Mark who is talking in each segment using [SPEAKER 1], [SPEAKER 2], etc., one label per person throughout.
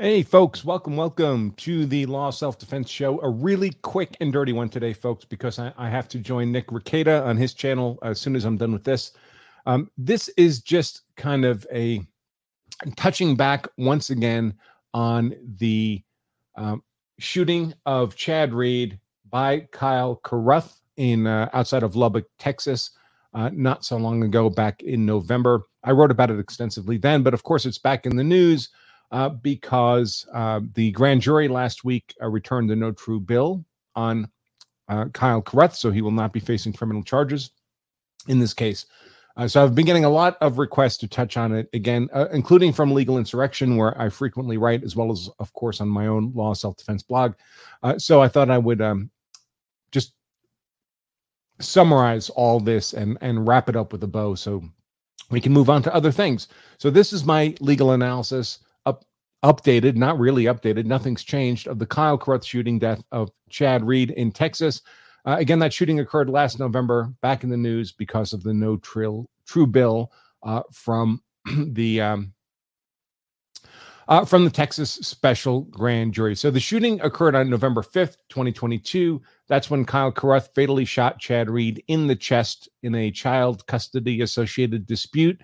[SPEAKER 1] Hey, folks, welcome, welcome to the Law Self Defense Show. A really quick and dirty one today, folks, because I, I have to join Nick Rekieta on his channel as soon as I'm done with this. Um, this is just kind of a touching back once again on the um, shooting of Chad Reed by Kyle Carruth in uh, outside of Lubbock, Texas, uh, not so long ago, back in November. I wrote about it extensively then, but of course, it's back in the news uh, because uh, the grand jury last week uh, returned the no true bill on uh, Kyle Carruth, so he will not be facing criminal charges in this case. Uh, so I've been getting a lot of requests to touch on it again, uh, including from Legal Insurrection, where I frequently write, as well as, of course, on my own law self defense blog. so I thought I would um, just summarize all this and and wrap it up with a bow, so we can move on to other things. So this is my legal analysis updated, not really updated, nothing's changed, of the Kyle Carruth shooting death of Chad Reed in Texas. Uh, again, that shooting occurred last November, back in the news because of the no trill, true bill uh, from the um, uh, from the Texas Special Grand Jury. So the shooting occurred on November 5th, 2022. That's when Kyle Carruth fatally shot Chad Reed in the chest in a child custody associated dispute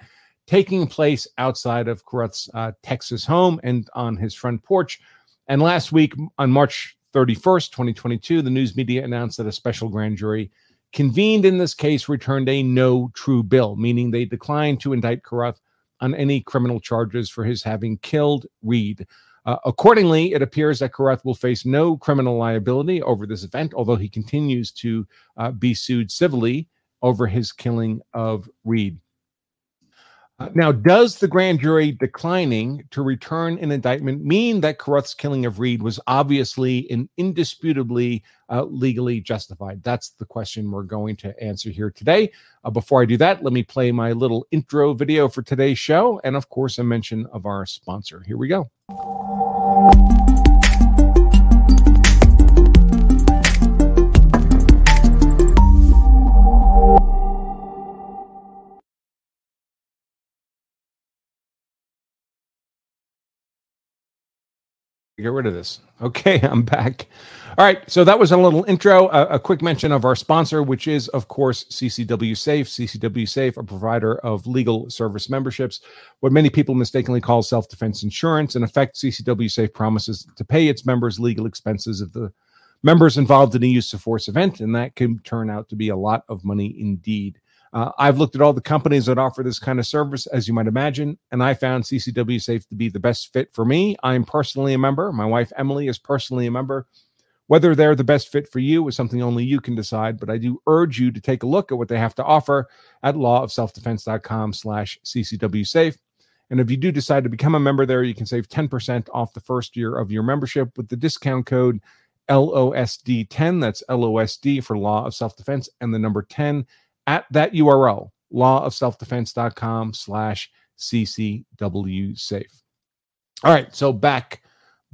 [SPEAKER 1] taking place outside of Carruth's uh, Texas home and on his front porch. And last week, on March 31st, 2022, the news media announced that a special grand jury convened in this case returned a no true bill, meaning they declined to indict Carruth on any criminal charges for his having killed Reed. Uh, accordingly, it appears that Carruth will face no criminal liability over this event, although he continues to uh, be sued civilly over his killing of Reed. Uh, now, does the grand jury declining to return an indictment mean that Carruth's killing of Reed was obviously and indisputably uh, legally justified? That's the question we're going to answer here today. Uh, before I do that, let me play my little intro video for today's show, and of course, a mention of our sponsor. Here we go. Get rid of this. Okay, I'm back. All right, so that was a little intro, a, a, quick mention of our sponsor, which is, of course, CCW Safe. CCW Safe, a provider of legal service memberships, what many people mistakenly call self defense insurance. In effect, CCW Safe promises to pay its members legal expenses if the members involved in a use of force event, and that can turn out to be a lot of money indeed. Uh, I've looked at all the companies that offer this kind of service, as you might imagine, and I found CCW Safe to be the best fit for me. I'm personally a member. My wife Emily is personally a member. Whether they're the best fit for you is something only you can decide, but I do urge you to take a look at what they have to offer at lawofselfdefense.com slash CCW Safe. And if you do decide to become a member there, you can save 10% off the first year of your membership with the discount code LOSD10. That's LOSD for Law of Self Defense and the number 10 at that URL, lawofselfdefense.com slash CCW safe. All right, so back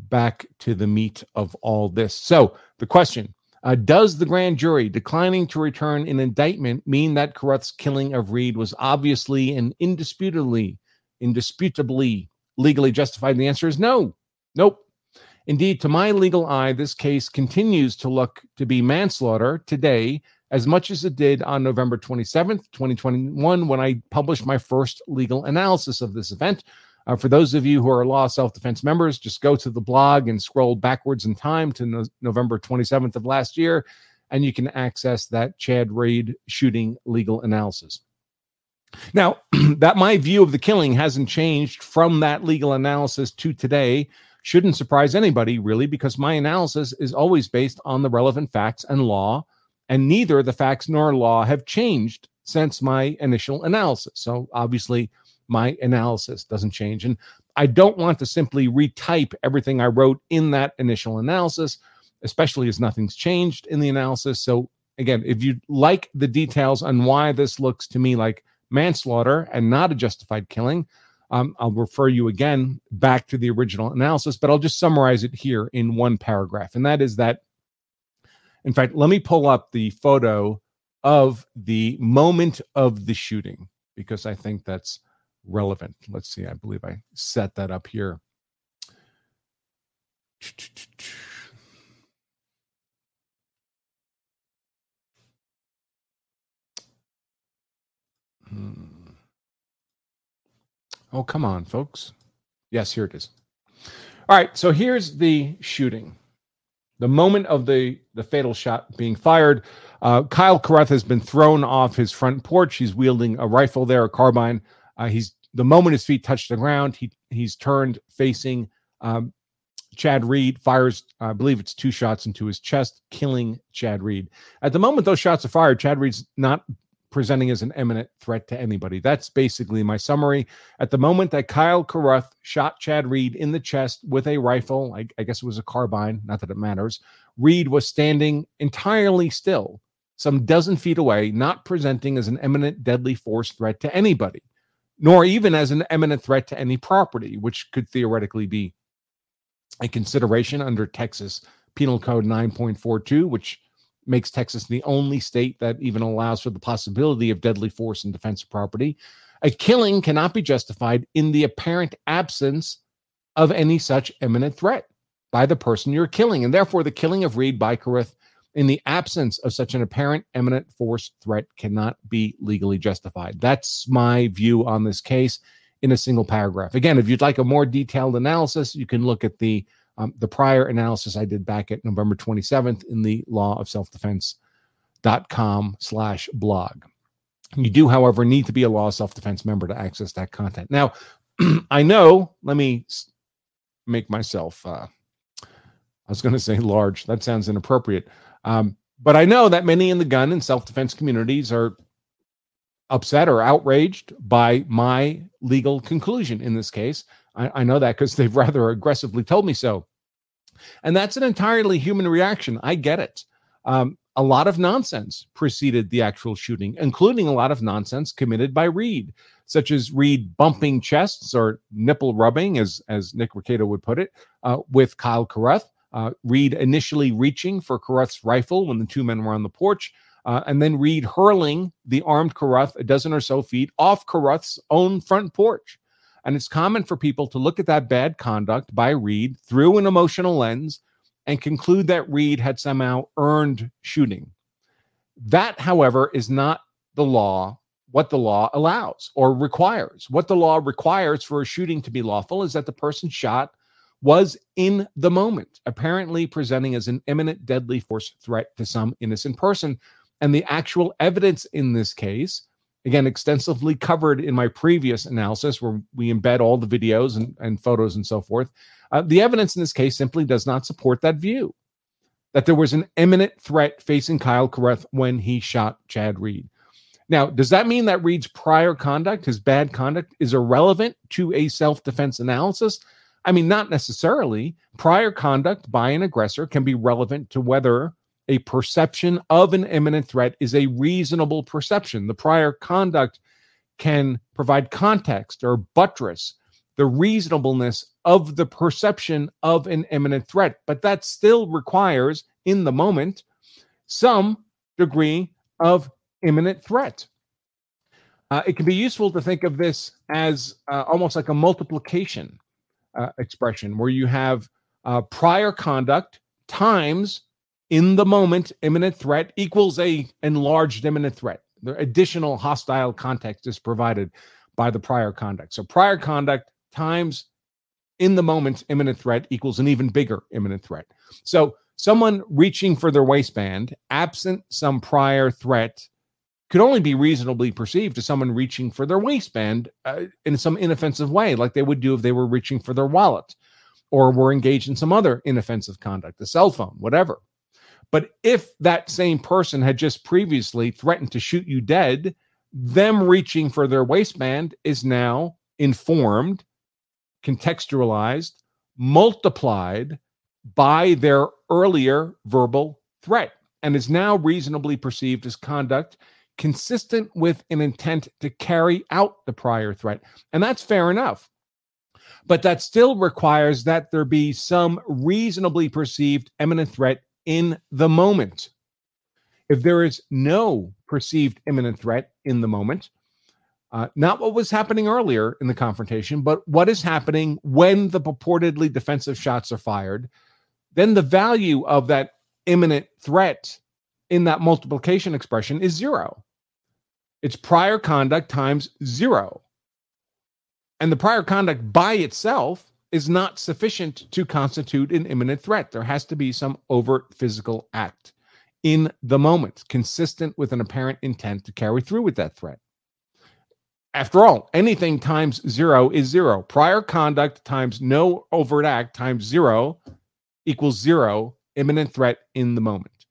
[SPEAKER 1] back to the meat of all this. So the question uh, Does the grand jury declining to return an indictment mean that Carruth's killing of Reed was obviously and indisputably, indisputably legally justified? The answer is no. Nope. Indeed, to my legal eye, this case continues to look to be manslaughter today as much as it did on November 27th, 2021, when I published my first legal analysis of this event. Uh, for those of you who are law self defense members, just go to the blog and scroll backwards in time to no- November 27th of last year, and you can access that Chad Reed shooting legal analysis. Now, that my view of the killing hasn't changed from that legal analysis to today shouldn't surprise anybody, really, because my analysis is always based on the relevant facts and law and neither the facts nor law have changed since my initial analysis. So obviously, my analysis doesn't change. And I don't want to simply retype everything I wrote in that initial analysis, especially as nothing's changed in the analysis. So, again, if you like the details on why this looks to me like manslaughter and not a justified killing, um, I'll refer you again back to the original analysis, but I'll just summarize it here in one paragraph. And that is that in fact, let me pull up the photo of the moment of the shooting because I think that's relevant. Let's see. I believe I set that up here. Hmm. Oh, come on, folks. Yes, here it is. All right, so here's the shooting. The moment of the, the fatal shot being fired, uh, Kyle Carruth has been thrown off his front porch. He's wielding a rifle there, a carbine. Uh, he's the moment his feet touch the ground, he he's turned facing um, Chad Reed. Fires, I believe it's two shots into his chest, killing Chad Reed. At the moment those shots are fired, Chad Reed's not presenting as an imminent threat to anybody. That's basically my summary. At the moment that Kyle Carruth shot Chad Reed in the chest with a rifle, I, I, guess it was a carbine, not that it matters, Reed was standing entirely still, some dozen feet away, not presenting as an imminent deadly force threat to anybody, nor even as an imminent threat to any property, which could theoretically be a consideration under Texas Penal Code 9.42, which makes Texas the only state that even allows for the possibility of deadly force in defense of property. A killing cannot be justified in the apparent absence of any such imminent threat by the person you're killing. And therefore, the killing of Reed by Carruth in the absence of such an apparent imminent force threat cannot be legally justified. That's my view on this case in a single paragraph. Again, if you'd like a more detailed analysis, you can look at the um, the prior analysis I did back at November 27th in the law of self-defense.com slash blog. You do, however, need to be a law of self-defense member to access that content. Now, I know, let me make myself, uh, I was going to say large. That sounds inappropriate. Um, but I know that many in the gun and self-defense communities are upset or outraged by my legal conclusion in this case. I, I know that because they've rather aggressively told me so. And that's an entirely human reaction. I get it. Um, a lot of nonsense preceded the actual shooting, including a lot of nonsense committed by Reed, such as Reed bumping chests or nipple rubbing, as, as Nick Rekieta would put it, uh, with Kyle Carruth. Uh, Reed initially reaching for Carruth's rifle when the two men were on the porch, uh, and then Reed hurling the armed Carruth a dozen or so feet off Carruth's own front porch. And it's common for people to look at that bad conduct by Reed through an emotional lens and conclude that Reed had somehow earned shooting. That, however, is not the law, what the law allows or requires. What the law requires for a shooting to be lawful is that the person shot was in the moment, apparently presenting as an imminent deadly force threat to some innocent person. And the actual evidence in this case again extensively covered in my previous analysis where we embed all the videos and, and photos and so forth. Uh, the evidence in this case simply does not support that view that there was an imminent threat facing kyle carruth when he shot chad reed. Now does that mean that reed's prior conduct his bad conduct is irrelevant to a self-defense analysis? I mean not necessarily. Prior conduct by an aggressor can be relevant to whether a perception of an imminent threat is a reasonable perception. The prior conduct can provide context or buttress the reasonableness of the perception of an imminent threat, but that still requires, in the moment, some degree of imminent threat. Uh, it can be useful to think of this as uh, almost like a multiplication uh, expression where you have uh, prior conduct times in the moment imminent threat equals a enlarged imminent threat. The additional hostile context is provided by the prior conduct. So prior conduct times in the moment imminent threat equals an even bigger imminent threat. So someone reaching for their waistband absent some prior threat could only be reasonably perceived as someone reaching for their waistband uh, in some inoffensive way like they would do if they were reaching for their wallet or were engaged in some other inoffensive conduct a cell phone whatever but if that same person had just previously threatened to shoot you dead, them reaching for their waistband is now informed, contextualized, multiplied by their earlier verbal threat and is now reasonably perceived as conduct consistent with an intent to carry out the prior threat. And that's fair enough. But that still requires that there be some reasonably perceived imminent threat in the moment. If there is no perceived imminent threat in the moment, uh, not what was happening earlier in the confrontation, but what is happening when the purportedly defensive shots are fired, then the value of that imminent threat in that multiplication expression is zero. It's prior conduct times zero. And the prior conduct by itself is not sufficient to constitute an imminent threat. There has to be some overt physical act in the moment, consistent with an apparent intent to carry through with that threat. After all, anything times zero is zero. Prior conduct times no overt act times zero equals zero, imminent threat in the moment.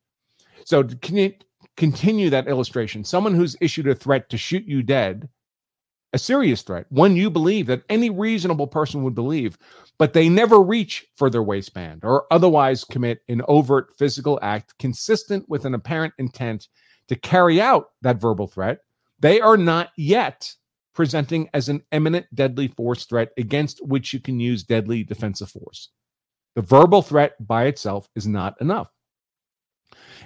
[SPEAKER 1] So, to continue that illustration, someone who's issued a threat to shoot you dead, a serious threat, one you believe that any reasonable person would believe, but they never reach for their waistband or otherwise commit an overt physical act consistent with an apparent intent to carry out that verbal threat, they are not yet presenting as an imminent deadly force threat against which you can use deadly defensive force. The verbal threat by itself is not enough.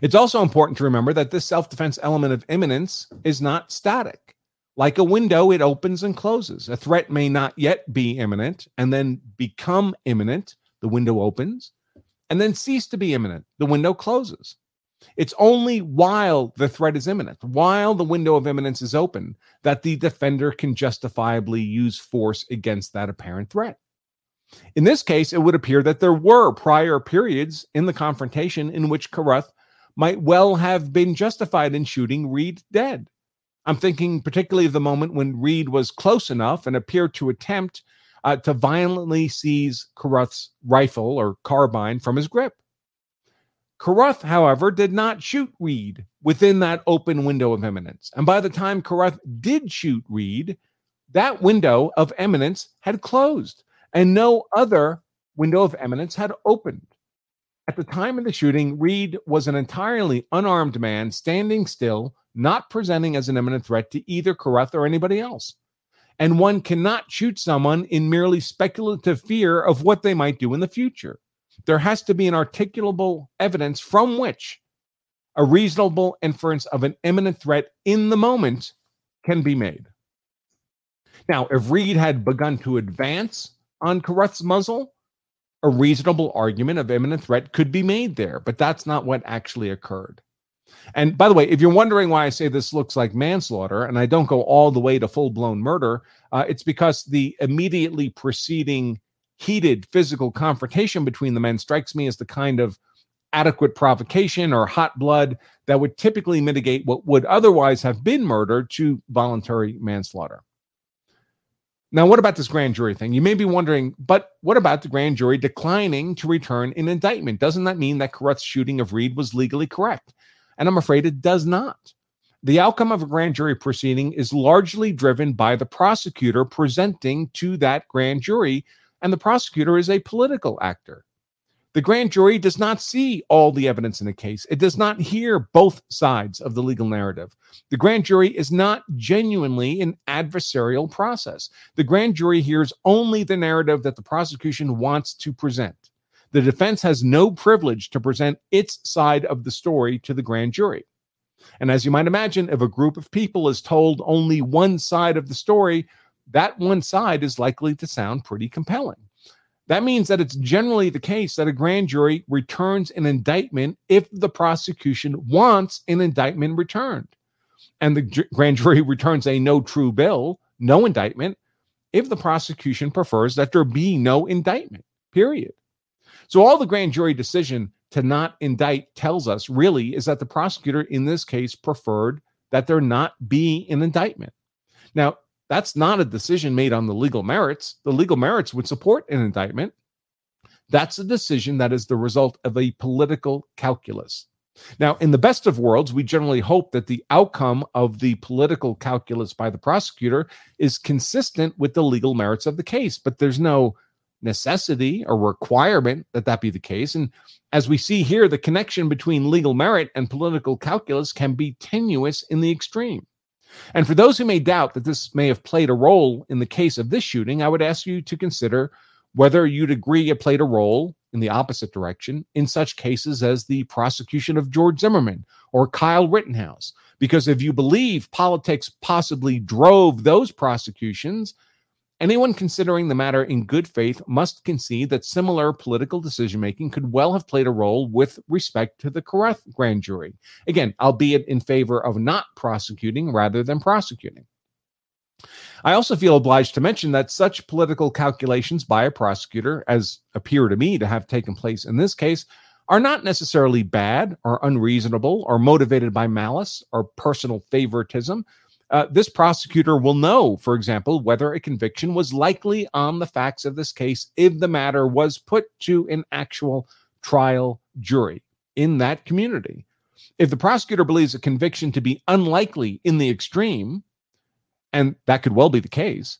[SPEAKER 1] It's also important to remember that this self defense element of imminence is not static. Like a window, it opens and closes. A threat may not yet be imminent and then become imminent. The window opens and then cease to be imminent. The window closes. It's only while the threat is imminent, while the window of imminence is open, that the defender can justifiably use force against that apparent threat. In this case, it would appear that there were prior periods in the confrontation in which Carruth might well have been justified in shooting Reed dead. I'm thinking particularly of the moment when Reed was close enough and appeared to attempt uh, to violently seize Carruth's rifle or carbine from his grip. Carruth, however, did not shoot Reed within that open window of imminence. And by the time Carruth did shoot Reed, that window of imminence had closed and no other window of imminence had opened. At the time of the shooting, Reed was an entirely unarmed man standing still, not presenting as an imminent threat to either Carruth or anybody else. And one cannot shoot someone in merely speculative fear of what they might do in the future. There has to be an articulable evidence from which a reasonable inference of an imminent threat in the moment can be made. Now, if Reed had begun to advance on Carruth's muzzle, a reasonable argument of imminent threat could be made there, but that's not what actually occurred. And by the way, if you're wondering why I say this looks like manslaughter and I don't go all the way to full blown murder, uh, it's because the immediately preceding heated physical confrontation between the men strikes me as the kind of adequate provocation or hot blood that would typically mitigate what would otherwise have been murder to voluntary manslaughter. Now, what about this grand jury thing? You may be wondering, but what about the grand jury declining to return an indictment? Doesn't that mean that Carruth's shooting of Reed was legally correct? And I'm afraid it does not. The outcome of a grand jury proceeding is largely driven by the prosecutor presenting to that grand jury and the prosecutor is a political actor. The grand jury does not see all the evidence in a case. It does not hear both sides of the legal narrative. The grand jury is not genuinely an adversarial process. The grand jury hears only the narrative that the prosecution wants to present. The defense has no privilege to present its side of the story to the grand jury. And as you might imagine, if a group of people is told only one side of the story, that one side is likely to sound pretty compelling. That means that it's generally the case that a grand jury returns an indictment if the prosecution wants an indictment returned. And the grand jury returns a no true bill, no indictment, if the prosecution prefers that there be no indictment, period. So, all the grand jury decision to not indict tells us really is that the prosecutor in this case preferred that there not be an indictment. Now, that's not a decision made on the legal merits. The legal merits would support an indictment. That's a decision that is the result of a political calculus. Now, in the best of worlds, we generally hope that the outcome of the political calculus by the prosecutor is consistent with the legal merits of the case, but there's no necessity or requirement that that be the case. And as we see here, the connection between legal merit and political calculus can be tenuous in the extreme. And for those who may doubt that this may have played a role in the case of this shooting, I would ask you to consider whether you'd agree it played a role in the opposite direction in such cases as the prosecution of George Zimmerman or Kyle Rittenhouse. Because if you believe politics possibly drove those prosecutions, Anyone considering the matter in good faith must concede that similar political decision making could well have played a role with respect to the Carruth grand jury. Again, albeit in favor of not prosecuting rather than prosecuting. I also feel obliged to mention that such political calculations by a prosecutor, as appear to me to have taken place in this case, are not necessarily bad or unreasonable or motivated by malice or personal favoritism, uh, this prosecutor will know, for example, whether a conviction was likely on the facts of this case if the matter was put to an actual trial jury in that community. If the prosecutor believes a conviction to be unlikely in the extreme, and that could well be the case,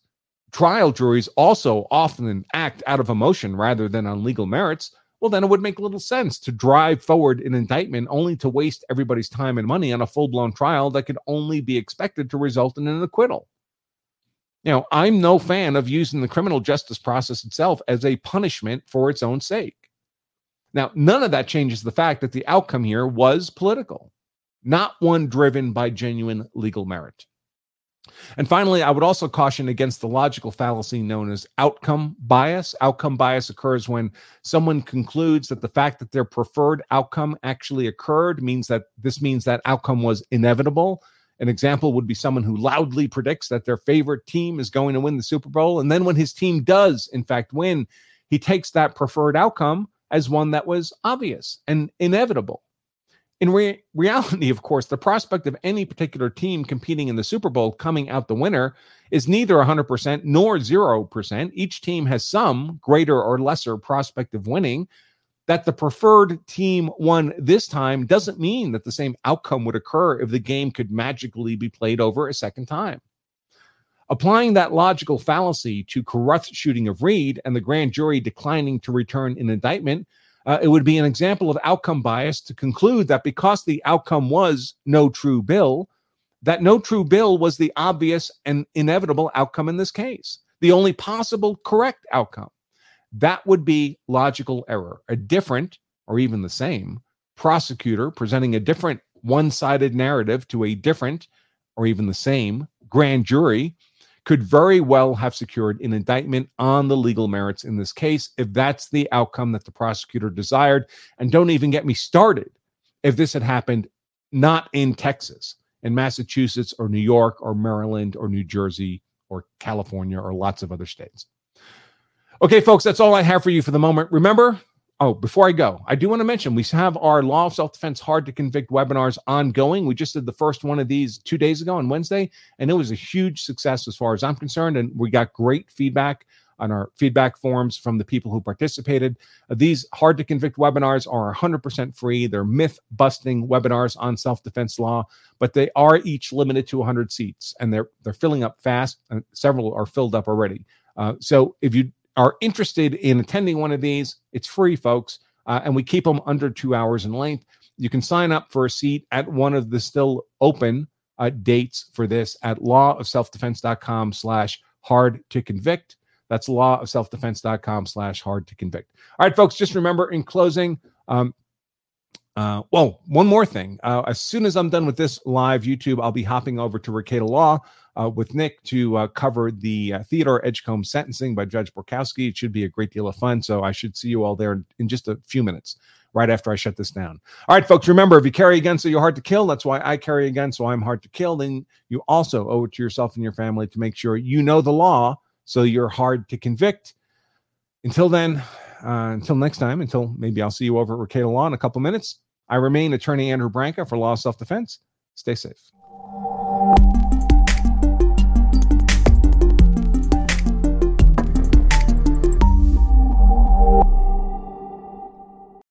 [SPEAKER 1] trial juries also often act out of emotion rather than on legal merits well, then it would make little sense to drive forward an indictment only to waste everybody's time and money on a full blown trial that could only be expected to result in an acquittal. Know, I'm no fan of using the criminal justice process itself as a punishment for its own sake. Now, none of that changes the fact that the outcome here was political, not one driven by genuine legal merit. And finally, I would also caution against the logical fallacy known as outcome bias. Outcome bias occurs when someone concludes that the fact that their preferred outcome actually occurred means that this means that outcome was inevitable. An example would be someone who loudly predicts that their favorite team is going to win the Super Bowl. And then when his team does, in fact, win, he takes that preferred outcome as one that was obvious and inevitable. In re- reality, of course, the prospect of any particular team competing in the Super Bowl coming out the winner is neither 100% nor 0%. Each team has some greater or lesser prospect of winning. That the preferred team won this time doesn't mean that the same outcome would occur if the game could magically be played over a second time. Applying that logical fallacy to Carruth's shooting of Reed and the grand jury declining to return an indictment uh, it would be an example of outcome bias to conclude that because the outcome was no true bill, that no true bill was the obvious and inevitable outcome in this case, the only possible correct outcome. That would be logical error. A different, or even the same, prosecutor presenting a different one sided narrative to a different, or even the same, grand jury could very well have secured an indictment on the legal merits in this case if that's the outcome that the prosecutor desired. And don't even get me started if this had happened not in Texas, in Massachusetts or New York or Maryland or New Jersey or California or lots of other states. Okay, folks, that's all I have for you for the moment. Remember, Oh, before I go, I do want to mention we have our Law of Self Defense Hard to Convict webinars ongoing. We just did the first one of these two days ago on Wednesday, and it was a huge success as far as I'm concerned. And we got great feedback on our feedback forms from the people who participated. These Hard to Convict webinars are 100% free. They're myth busting webinars on self defense law, but they are each limited to 100 seats, and they're they're filling up fast. And several are filled up already. Uh, so if you are interested in attending one of these, it's free, folks, uh, and we keep them under two hours in length. You can sign up for a seat at one of the still open uh, dates for this at lawofselfdefense.com slash hard to convict. That's lawofselfdefense.com slash hard to convict. All right, folks, just remember in closing, um, uh, well, one more thing. Uh, as soon as I'm done with this live YouTube, I'll be hopping over to Rekieta Law uh, with Nick to uh, cover the uh, Theodore Edgecombe sentencing by Judge Borkowski. It should be a great deal of fun. So I should see you all there in, just a few minutes, right after I shut this down. All right, folks, remember if you carry a gun, so you're hard to kill. That's why I carry a gun, so I'm hard to kill. Then you also owe it to yourself and your family to make sure you know the law, so you're hard to convict. Until then, uh, until next time, until maybe I'll see you over at Rekieta Law in a couple minutes. I remain attorney Andrew Branca for Law of Self Defense. Stay safe.